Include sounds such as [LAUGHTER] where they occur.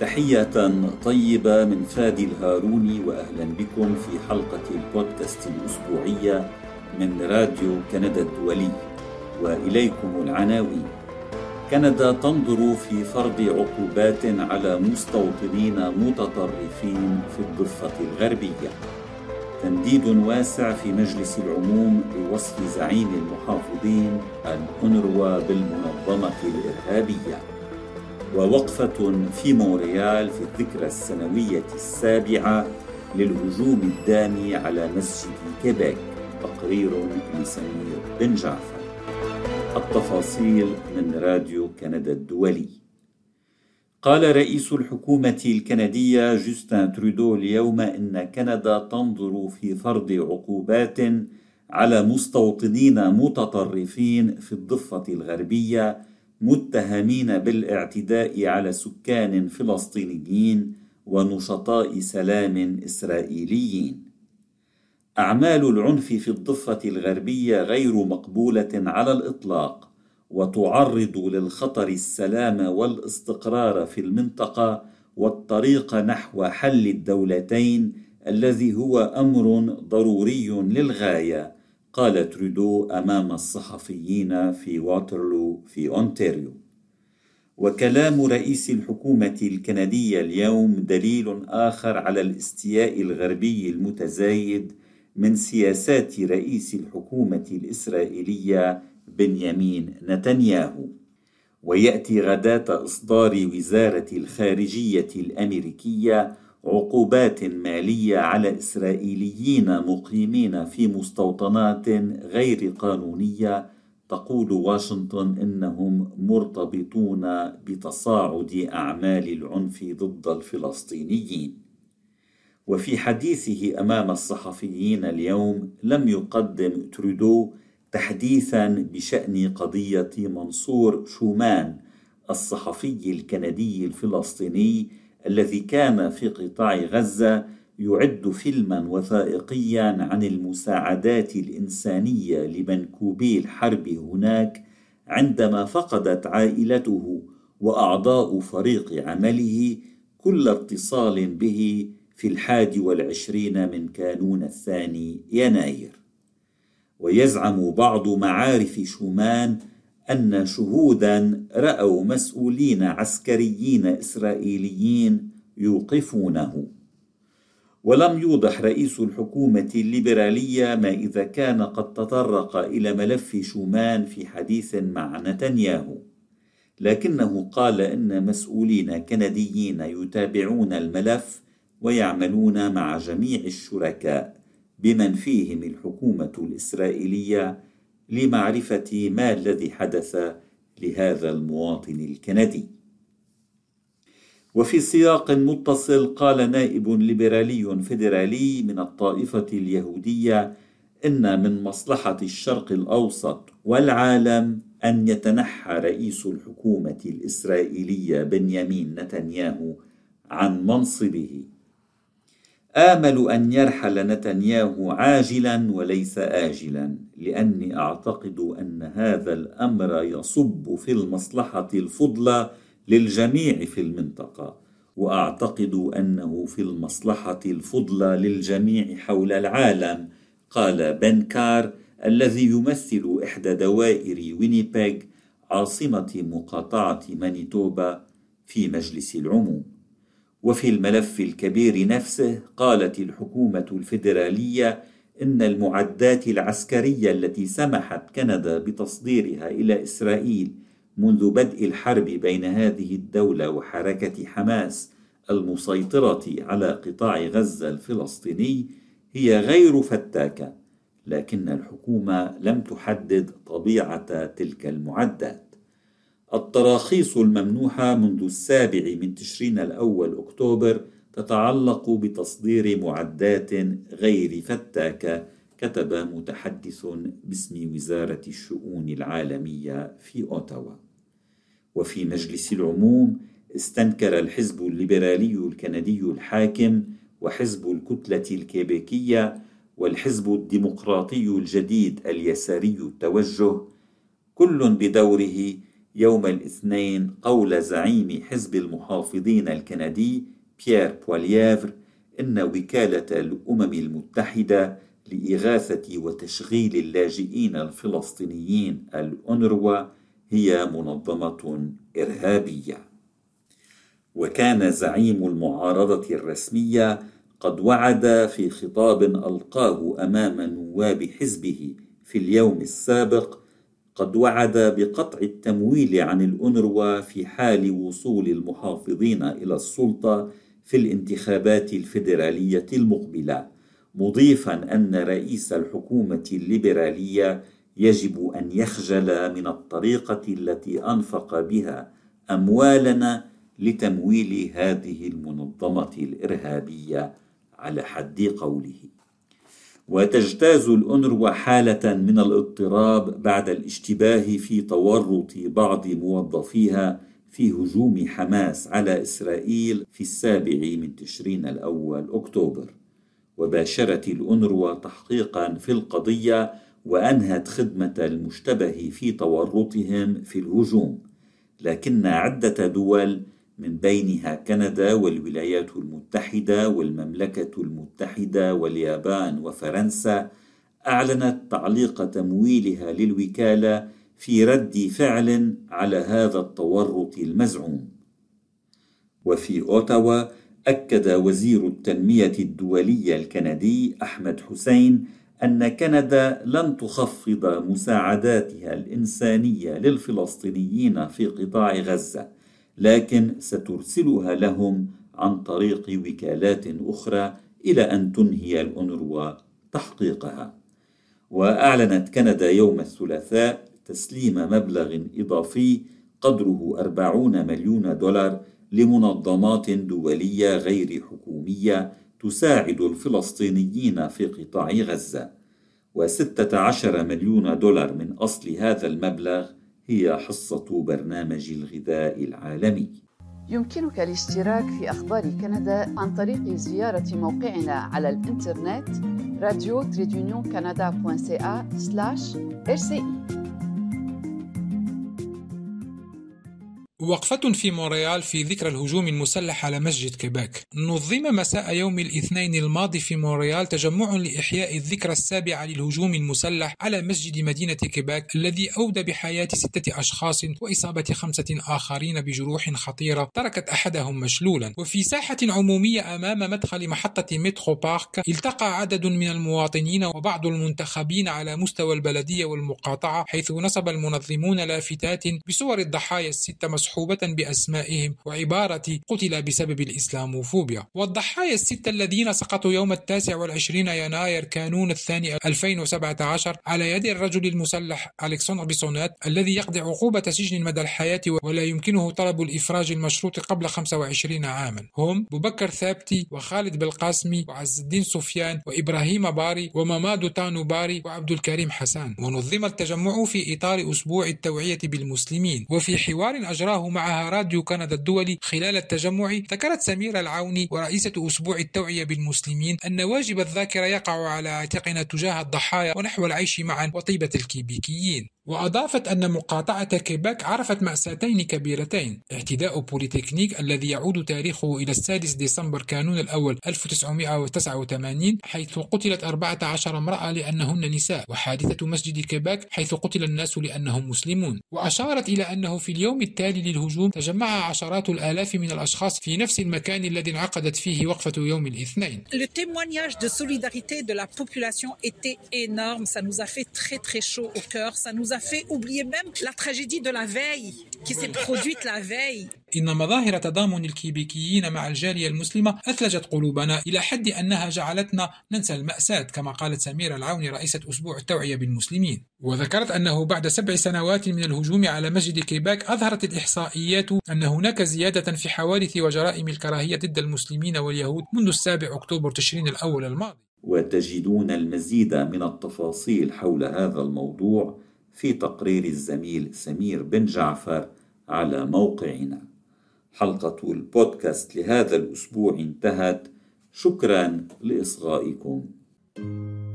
تحية طيبة من فادي الهاروني وأهلا بكم في حلقة البودكاست الأسبوعية من راديو كندا الدولي وإليكم العناوين. كندا تنظر في فرض عقوبات على مستوطنين متطرفين في الضفة الغربية. تنديد واسع في مجلس العموم بوصف زعيم المحافظين الأنروا بالمنظمة الإرهابية. ووقفة في مونريال في الذكرى السنوية السابعة للهجوم الدامي على مسجد كيبيك تقرير لسمير بن جعفر. التفاصيل من راديو كندا الدولي. قال رئيس الحكومة الكندية جوستن ترودو اليوم إن كندا تنظر في فرض عقوبات على مستوطنين متطرفين في الضفة الغربية متهمين بالاعتداء على سكان فلسطينيين ونشطاء سلام إسرائيليين. أعمال العنف في الضفة الغربية غير مقبولة على الإطلاق وتعرض للخطر السلام والاستقرار في المنطقة والطريق نحو حل الدولتين الذي هو أمر ضروري للغاية. قال ترودو أمام الصحفيين في واترلو في أونتاريو. وكلام رئيس الحكومة الكندية اليوم دليل آخر على الاستياء الغربي المتزايد من سياسات رئيس الحكومة الإسرائيلية بنيامين نتنياهو. ويأتي غداة إصدار وزارة الخارجية الأمريكية عقوبات مالية على إسرائيليين مقيمين في مستوطنات غير قانونية. تقول واشنطن إنهم مرتبطون بتصاعد أعمال العنف ضد الفلسطينيين. وفي حديثه أمام الصحفيين اليوم لم يقدم ترودو تحديثا بشأن قضية منصور شومان الصحفي الكندي الفلسطيني الذي كان في قطاع غزة يعد فيلما وثائقيا عن المساعدات الإنسانية لمنكوبي الحرب هناك عندما فقدت عائلته وأعضاء فريق عمله كل اتصال به في الحادي والعشرين من كانون الثاني يناير. ويزعم بعض معارف شومان أن شهودا رأوا مسؤولين عسكريين إسرائيليين يوقفونه. ولم يوضح رئيس الحكومة الليبرالية ما إذا كان قد تطرق إلى ملف شومان في حديث مع نتنياهو. لكنه قال إن مسؤولين كنديين يتابعون الملف ويعملون مع جميع الشركاء بمن فيهم الحكومة الإسرائيلية لمعرفة ما الذي حدث لهذا المواطن الكندي. وفي سياق متصل قال نائب ليبرالي فيدرالي من الطائفة اليهودية إن من مصلحة الشرق الأوسط والعالم أن يتنحى رئيس الحكومة الإسرائيلية بنيامين نتنياهو عن منصبه. آمل أن يرحل نتنياهو عاجلا وليس آجلا لأني أعتقد أن هذا الأمر يصب في المصلحة الفضلى للجميع في المنطقة وأعتقد أنه في المصلحة الفضلى للجميع حول العالم قال بنكار الذي يمثل إحدى دوائر وينيبيغ عاصمة مقاطعة مانيتوبا في مجلس العموم. وفي الملف الكبير نفسه قالت الحكومة الفيدرالية إن المعدات العسكرية التي سمحت كندا بتصديرها إلى إسرائيل منذ بدء الحرب بين هذه الدولة وحركة حماس المسيطرة على قطاع غزة الفلسطيني هي غير فتاكة، لكن الحكومة لم تحدد طبيعة تلك المعدات. التراخيص الممنوحة منذ السابع من تشرين الأول أكتوبر تتعلق بتصدير معدات غير فتاكة كتب متحدث باسم وزارة الشؤون العالمية في أوتاوا. وفي مجلس العموم استنكر الحزب الليبرالي الكندي الحاكم وحزب الكتلة الكيبيكية والحزب الديمقراطي الجديد اليساري التوجه كل بدوره يوم الاثنين قول زعيم حزب المحافظين الكندي بيير بوالييفر إن وكالة الأمم المتحدة لإغاثة وتشغيل اللاجئين الفلسطينيين الأونروا هي منظمة إرهابية. وكان زعيم المعارضة الرسمية قد وعد في خطاب ألقاه أمام نواب حزبه في اليوم السابق قد وعد بقطع التمويل عن الأونروا في حال وصول المحافظين إلى السلطة في الانتخابات الفيدرالية المقبلة مضيفا أن رئيس الحكومة الليبرالية يجب أن يخجل من الطريقة التي أنفق بها أموالنا لتمويل هذه المنظمة الإرهابية على حد قوله. وتجتاز الأنروا حالة من الاضطراب بعد الاشتباه في تورط بعض موظفيها في هجوم حماس على إسرائيل في السابع من تشرين الأول أكتوبر. وباشرت الأنروا تحقيقا في القضية وأنهت خدمة المشتبه في تورطهم في الهجوم. لكن عدة دول من بينها كندا والولايات المتحدة والمملكة المتحدة واليابان وفرنسا أعلنت تعليق تمويلها للوكالة في رد فعل على هذا التورط المزعوم. وفي أوتاوا أكد وزير التنمية الدولية الكندي أحمد حسين أن كندا لن تخفض مساعداتها الإنسانية للفلسطينيين في قطاع غزة لكن سترسلها لهم عن طريق وكالات أخرى إلى أن تنهي الأونروا تحقيقها وأعلنت كندا يوم الثلاثاء تسليم مبلغ إضافي قدره 40 مليون دولار لمنظمات دولية غير حكومية تساعد الفلسطينيين في قطاع غزة. وستة عشر مليون دولار من أصل هذا المبلغ هي حصة برنامج الغذاء العالمي. يمكنك الاشتراك في أخبار كندا عن طريق زيارة موقعنا على الإنترنت راديو وقفة في مونريال في ذكرى الهجوم المسلح على مسجد كيباك. نظم مساء يوم الاثنين الماضي في مونريال تجمع لإحياء الذكرى السابعة للهجوم المسلح على مسجد مدينة كيباك الذي أودى بحياة ستة أشخاص وإصابة خمسة آخرين بجروح خطيرة تركت أحدهم مشلولا. وفي ساحة عمومية أمام مدخل محطة مترو بارك التقى عدد من المواطنين وبعض المنتخبين على مستوى البلدية والمقاطعة حيث نصب المنظمون لافتات بصور الضحايا الستة مسحوقة مصحوبة بأسمائهم وعبارة قتل بسبب الإسلاموفوبيا. والضحايا الستة الذين سقطوا يوم التاسع والعشرين يناير كانون الثاني 2017 على يد الرجل المسلح ألكسندر بيسونات الذي يقضي عقوبة سجن مدى الحياة ولا يمكنه طلب الإفراج المشروط قبل 25 عاما. هم ببكر ثابتي وخالد بالقاسمي وعز الدين سفيان وإبراهيم باري ومامادو تانو باري وعبد الكريم حسان. ونظم التجمع في إطار أسبوع التوعية بالمسلمين. وفي حوار أجراه معها راديو كندا الدولي خلال التجمع ذكرت سميرة العوني ورئيسة أسبوع التوعية بالمسلمين أن واجب الذاكرة يقع على عاتقنا تجاه الضحايا ونحو العيش معا وطيبة الكيبيكيين. وأضافت أن مقاطعة كيباك عرفت مأساتين كبيرتين. اعتداء بوليتكنيك الذي يعود تاريخه إلى السادس ديسمبر كانون الأول 1989 حيث قتلت 14 امرأة لأنهن نساء وحادثة مسجد كيباك حيث قتل الناس لأنهم مسلمون. وأشارت إلى أنه في اليوم التالي للهجوم تجمع عشرات الآلاف من الأشخاص في نفس المكان الذي انعقدت فيه وقفة يوم الاثنين Le témoignage de solidarité de la population était énorme, ça nous a fait très très chaud au cœur, ça nous a fait oublier même la tragédie de la veille qui s'est [LAUGHS] produite la veille. إن مظاهر تضامن الكيبيكيين مع الجالية المسلمة أثلجت قلوبنا إلى حد أنها جعلتنا ننسى المأساة كما قالت سميرة العوني رئيسة أسبوع التوعية بالمسلمين. وذكرت أنه بعد سبع سنوات من الهجوم على مسجد كيباك أظهرت الإحصائيات أن هناك زيادة في حوادث وجرائم الكراهية ضد المسلمين واليهود منذ السابع أكتوبر تشرين الأول الماضي. وتجدون المزيد من التفاصيل حول هذا الموضوع في تقرير الزميل سمير بن جعفر على موقعنا. حلقة البودكاست لهذا الأسبوع انتهت. شكرا لإصغائكم. thank you